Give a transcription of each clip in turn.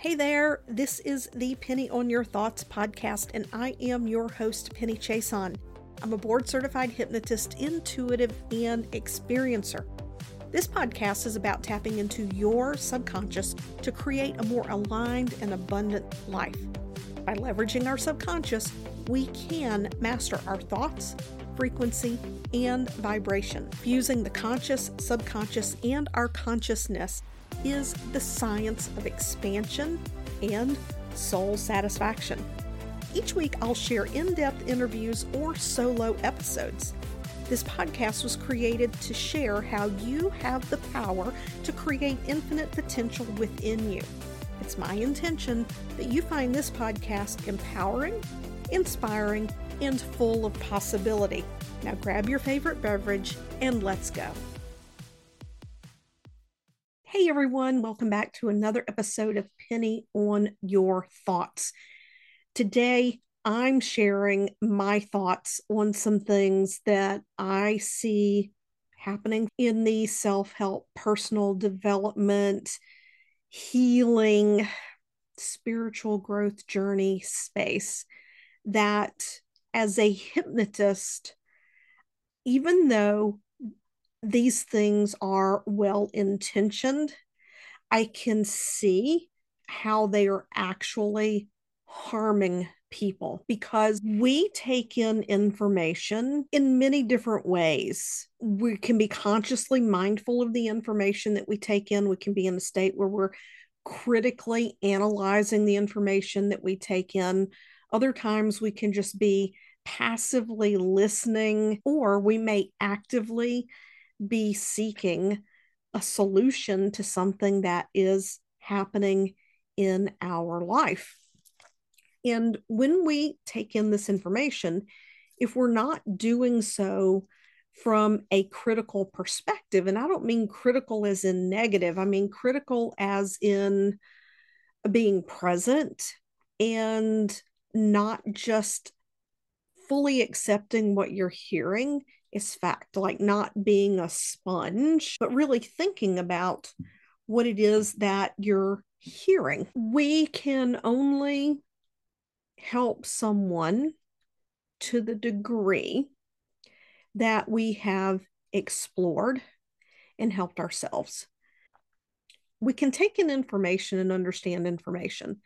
Hey there, this is the Penny on Your Thoughts podcast, and I am your host, Penny Chiasson. I'm a board certified hypnotist, intuitive, and experiencer. This podcast is about tapping into your subconscious to create a more aligned and abundant life. By leveraging our subconscious, we can master our thoughts, frequency, and vibration. Fusing the conscious, subconscious, and our consciousness is the science of expansion and soul satisfaction. Each week, I'll share in depth interviews or solo episodes. This podcast was created to share how you have the power to create infinite potential within you. It's my intention that you find this podcast empowering, inspiring, and full of possibility. Now grab your favorite beverage and let's go. Hey everyone, welcome back to another episode of Penny on Your Thoughts. Today, I'm sharing my thoughts on some things that I see happening in the self help, personal development, healing, spiritual growth journey space that as a hypnotist, even though these things are well intentioned, I can see how they are actually harming people because we take in information in many different ways. We can be consciously mindful of the information that we take in. We can be in a state where we're critically analyzing the information that we take in. Other times we can just be passively listening, or we may actively be seeking a solution to something that is happening in our life. And when we take in this information, if we're not doing so from a critical perspective, and I don't mean critical as in negative, I mean critical as in being present and not just fully accepting what you're hearing is fact, like not being a sponge, but really thinking about what it is that you're hearing. We can only help someone to the degree that we have explored and helped ourselves. We can take in information and understand information,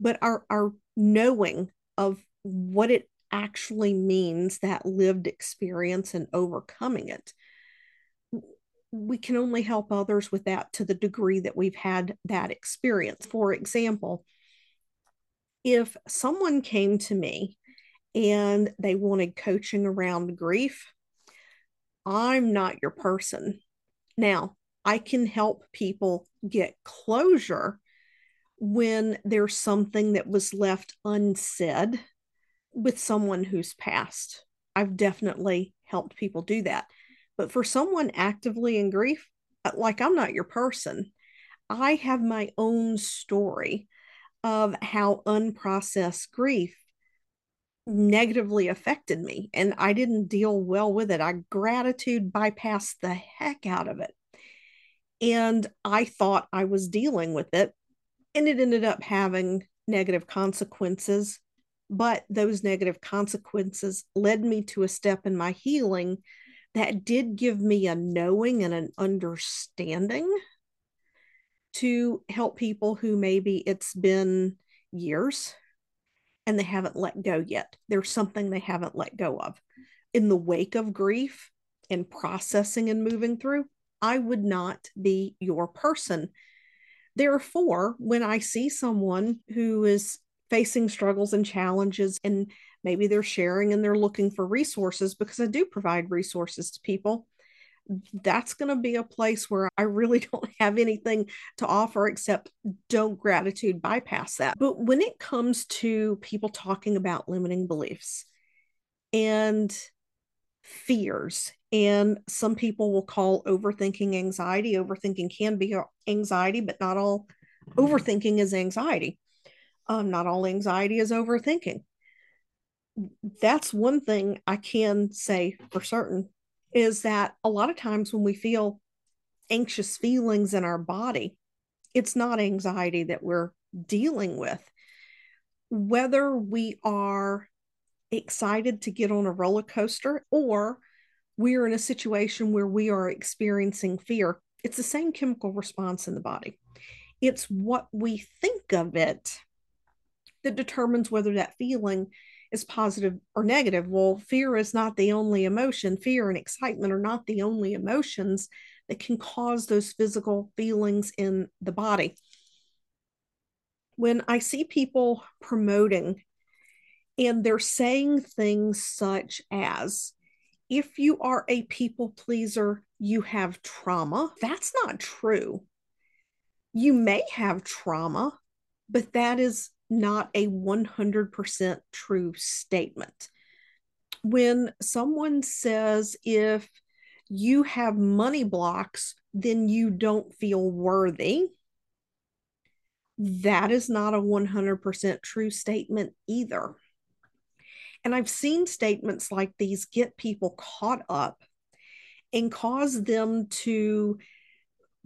but our, our knowing of what it actually means that lived experience and overcoming it. We can only help others with that to the degree that we've had that experience. For example if someone came to me and they wanted coaching around grief i'm not your person. Now i can help people get closure when there's something that was left unsaid with someone who's passed. I've definitely helped people do that. But for someone actively in grief, uh, like I'm not your person, I have my own story of how unprocessed grief negatively affected me and I didn't deal well with it. I gratitude bypassed the heck out of it. And I thought I was dealing with it and it ended up having negative consequences but those negative consequences led me to a step in my healing that did give me a knowing and an understanding to help people who maybe it's been years and they haven't let go yet. There's something they haven't let go of. In the wake of grief and processing and moving through, I would not be your person. Therefore, when I see someone who is facing struggles and challenges and maybe they're sharing and they're looking for resources because I do provide resources to people. That's going to be a place where I really don't have anything to offer except don't gratitude bypass that. But when it comes to people talking about limiting beliefs and fears, and some people will call overthinking anxiety, overthinking can be anxiety, but not all. Overthinking is anxiety um, not all anxiety is overthinking. That's one thing I can say for certain is that a lot of times when we feel anxious feelings in our body, it's not anxiety that we're dealing with. Whether we are excited to get on a roller coaster or we're in a situation where we are experiencing fear, it's the same chemical response in the body. It's what we think of it that determines whether that feeling is positive or negative. Well, fear is not the only emotion. Fear and excitement are not the only emotions that can cause those physical feelings in the body. When I see people promoting and they're saying things such as, if you are a people pleaser, you have trauma. That's not true. You may have trauma, but that is not a 100% true statement. When someone says, if you have money blocks, then you don't feel worthy, that is not a 100% true statement either. And I've seen statements like these get people caught up and cause them to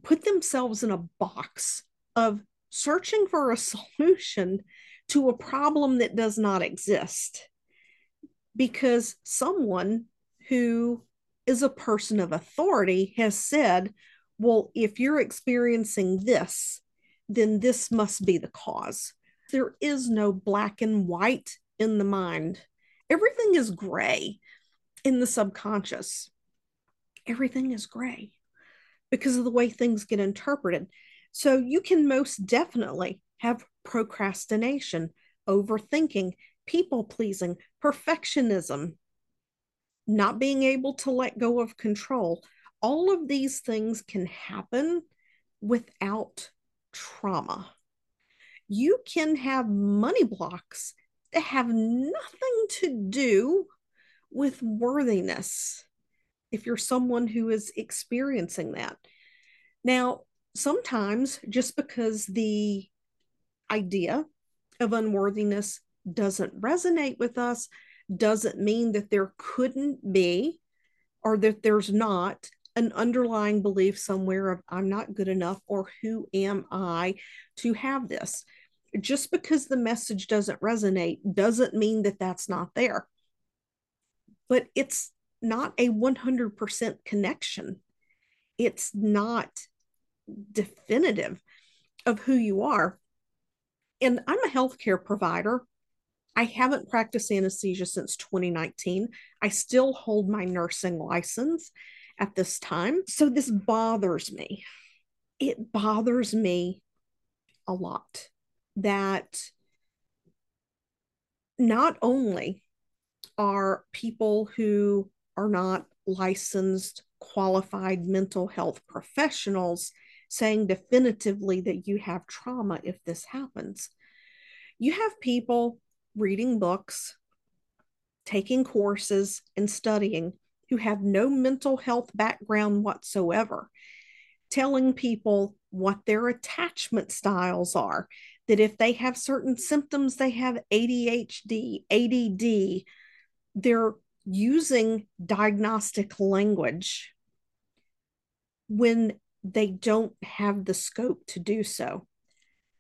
put themselves in a box of searching for a solution to a problem that does not exist because someone who is a person of authority has said, well, if you're experiencing this, then this must be the cause. There is no black and white in the mind. Everything is gray in the subconscious. Everything is gray because of the way things get interpreted. So you can most definitely have procrastination, overthinking, people pleasing, perfectionism, not being able to let go of control. All of these things can happen without trauma. You can have money blocks that have nothing to do with worthiness if you're someone who is experiencing that. Now, sometimes just because the idea of unworthiness doesn't resonate with us doesn't mean that there couldn't be or that there's not an underlying belief somewhere of I'm not good enough or who am I to have this. Just because the message doesn't resonate doesn't mean that that's not there. But it's not a 100% connection. It's not definitive of who you are. And I'm a healthcare provider. I haven't practiced anesthesia since 2019. I still hold my nursing license at this time. So this bothers me. It bothers me a lot that not only are people who are not licensed, qualified mental health professionals saying definitively that you have trauma if this happens. You have people reading books, taking courses, and studying who have no mental health background whatsoever, telling people what their attachment styles are, that if they have certain symptoms, they have ADHD, ADD, they're using diagnostic language when they don't have the scope to do so.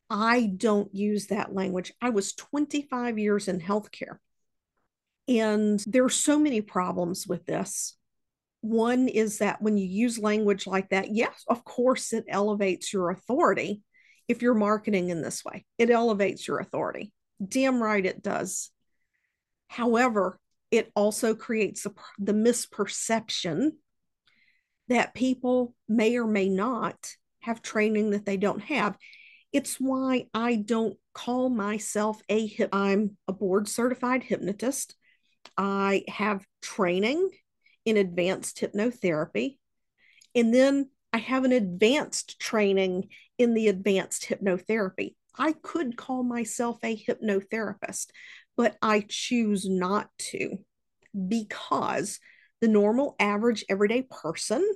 I don't use that language. I was 25 years in healthcare, and there are so many problems with this. One is that when you use language like that, yes, of course, it elevates your authority if you're marketing in this way. It elevates your authority. Damn right it does. However, it also creates the misperception that people may or may not have training that they don't have. It's why I don't call myself a hip. I'm a board certified hypnotist. I have training in advanced hypnotherapy. And then I have an advanced training in the advanced hypnotherapy. I could call myself a hypnotherapist, but I choose not to because the normal, average, everyday person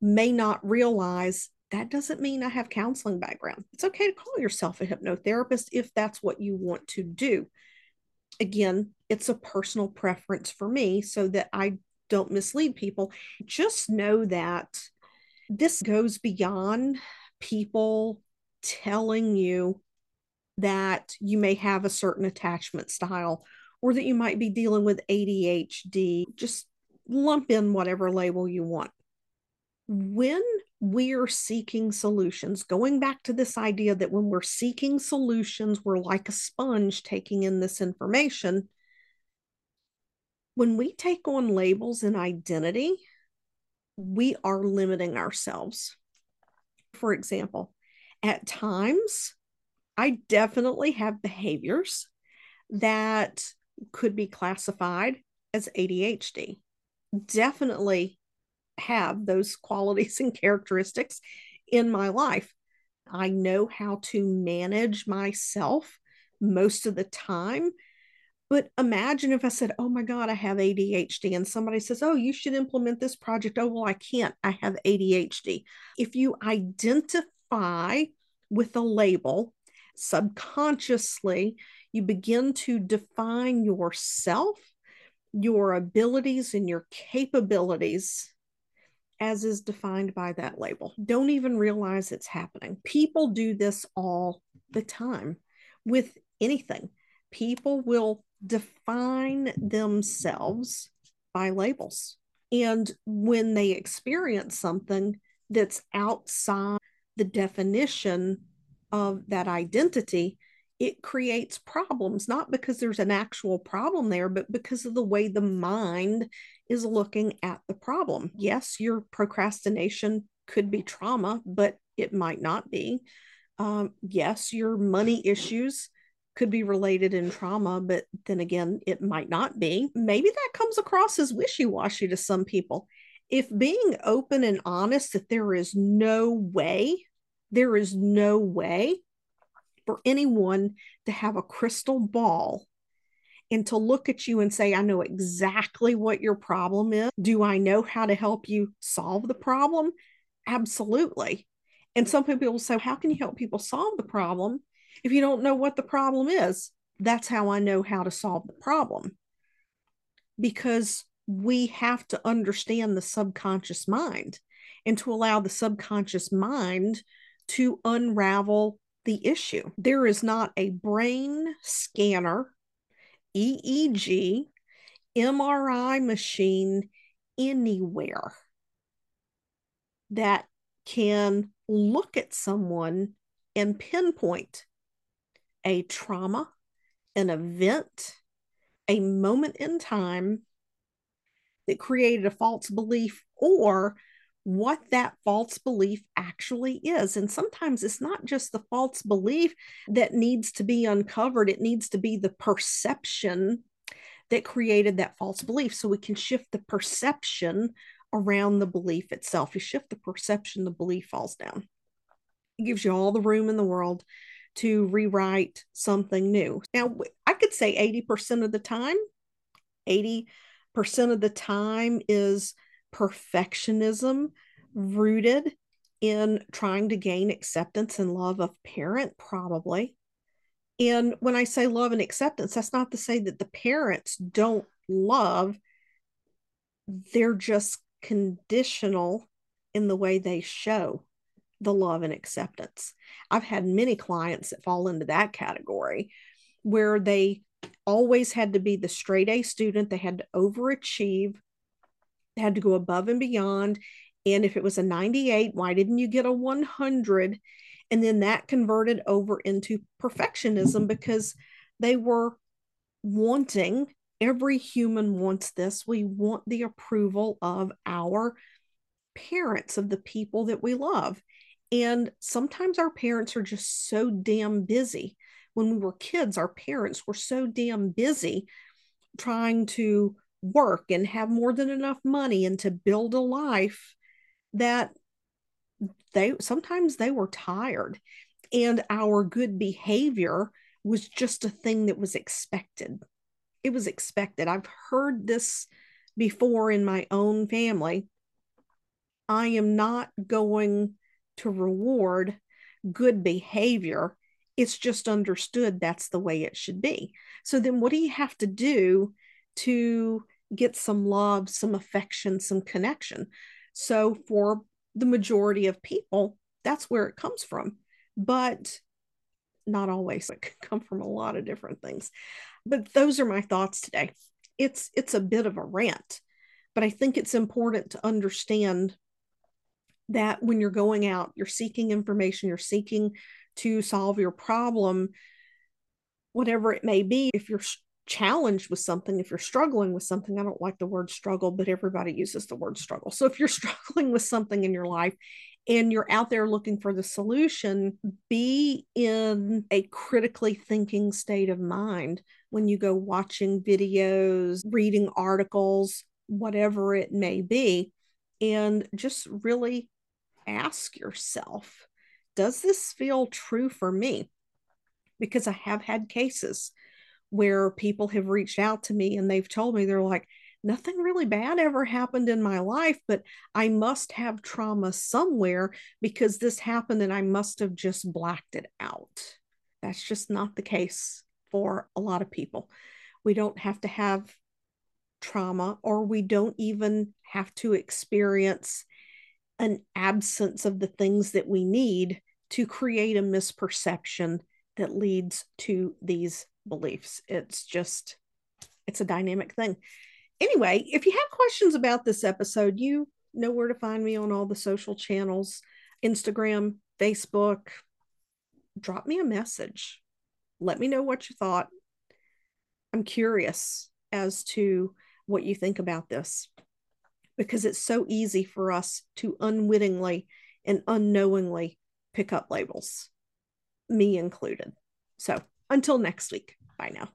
may not realize that doesn't mean I have counseling background. It's okay to call yourself a hypnotherapist if that's what you want to do. Again, it's a personal preference for me so that I don't mislead people. Just know that this goes beyond people telling you that you may have a certain attachment style or that you might be dealing with ADHD. Just lump in whatever label you want. When we're seeking solutions, going back to this idea that when we're seeking solutions, we're like a sponge taking in this information. When we take on labels and identity, we are limiting ourselves. For example, at times, I definitely have behaviors that could be classified as ADHD. Definitely have those qualities and characteristics in my life. I know how to manage myself most of the time. But imagine if I said, Oh my God, I have ADHD, and somebody says, Oh, you should implement this project. Oh, well, I can't. I have ADHD. If you identify with a label subconsciously, you begin to define yourself, your abilities, and your capabilities as is defined by that label. Don't even realize it's happening. People do this all the time with anything. People will define themselves by labels. And when they experience something that's outside the definition of that identity, it creates problems, not because there's an actual problem there, but because of the way the mind is looking at the problem. Yes, your procrastination could be trauma, but it might not be. Um, yes, your money issues could be related in trauma, but then again, it might not be. Maybe that comes across as wishy washy to some people. If being open and honest that there is no way, there is no way for anyone to have a crystal ball and to look at you and say, I know exactly what your problem is. Do I know how to help you solve the problem? Absolutely. And some people will say, How can you help people solve the problem if you don't know what the problem is? That's how I know how to solve the problem. Because we have to understand the subconscious mind and to allow the subconscious mind to unravel the issue. There is not a brain scanner, EEG, MRI machine anywhere that can look at someone and pinpoint a trauma, an event, a moment in time that created a false belief or what that false belief actually is. And sometimes it's not just the false belief that needs to be uncovered, it needs to be the perception that created that false belief. So we can shift the perception around the belief itself. You shift the perception, the belief falls down. It gives you all the room in the world to rewrite something new. Now, I could say 80% of the time, 80% of the time is perfectionism rooted in trying to gain acceptance and love of parent probably. And when i say love and acceptance that's not to say that the parents don't love. They're just conditional in the way they show the love and acceptance. I've had many clients that fall into that category where they always had to be the straight a student. They had to overachieve had to go above and beyond. And if it was a 98, why didn't you get a 100? And then that converted over into perfectionism because they were wanting, every human wants this. We want the approval of our parents, of the people that we love. And sometimes our parents are just so damn busy. When we were kids, our parents were so damn busy trying to work and have more than enough money and to build a life that they sometimes they were tired. And our good behavior was just a thing that was expected. It was expected. I've heard this before in my own family. I am not going to reward good behavior. It's just understood that's the way it should be. So then what do you have to do to get some love, some affection, some connection. So for the majority of people, that's where it comes from. But not always. It can come from a lot of different things. But those are my thoughts today. It's it's a bit of a rant, but I think it's important to understand that when you're going out, you're seeking information, you're seeking to solve your problem, whatever it may be. If you're challenged with something, if you're struggling with something, I don't like the word struggle, but everybody uses the word struggle. So if you're struggling with something in your life and you're out there looking for the solution, be in a critically thinking state of mind when you go watching videos, reading articles, whatever it may be, and just really ask yourself does this feel true for me? Because I have had cases where people have reached out to me and they've told me they're like, nothing really bad ever happened in my life, but I must have trauma somewhere because this happened and I must have just blacked it out. That's just not the case for a lot of people. We don't have to have trauma, or we don't even have to experience an absence of the things that we need to create a misperception that leads to these beliefs. It's just, it's a dynamic thing anyway, if you have questions about this episode, you know where to find me on all the social channels Instagram, Facebook. Drop me a message. Let me know what you thought. I'm curious as to what you think about this because it's so easy for us to unwittingly and unknowingly pick up labels, me included. So until next week, bye now.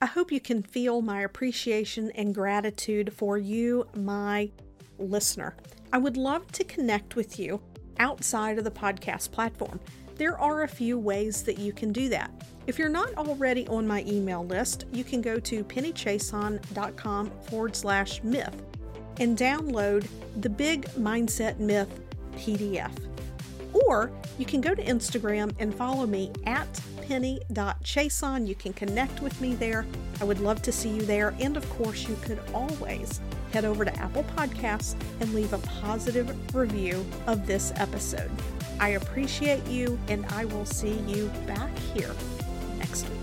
I hope you can feel my appreciation and gratitude for you, my listener. I would love to connect with you outside of the podcast platform. There are a few ways that you can do that. If you're not already on my email list, you can go to pennychiasson.com forward slash myth and download the Big Mindset Myth PDF. Or you can go to Instagram and follow me at penny.chiasson. You can connect with me there. I would love to see you there. And of course, you could always head over to Apple Podcasts and leave a positive review of this episode. I appreciate you, and I will see you back here next week.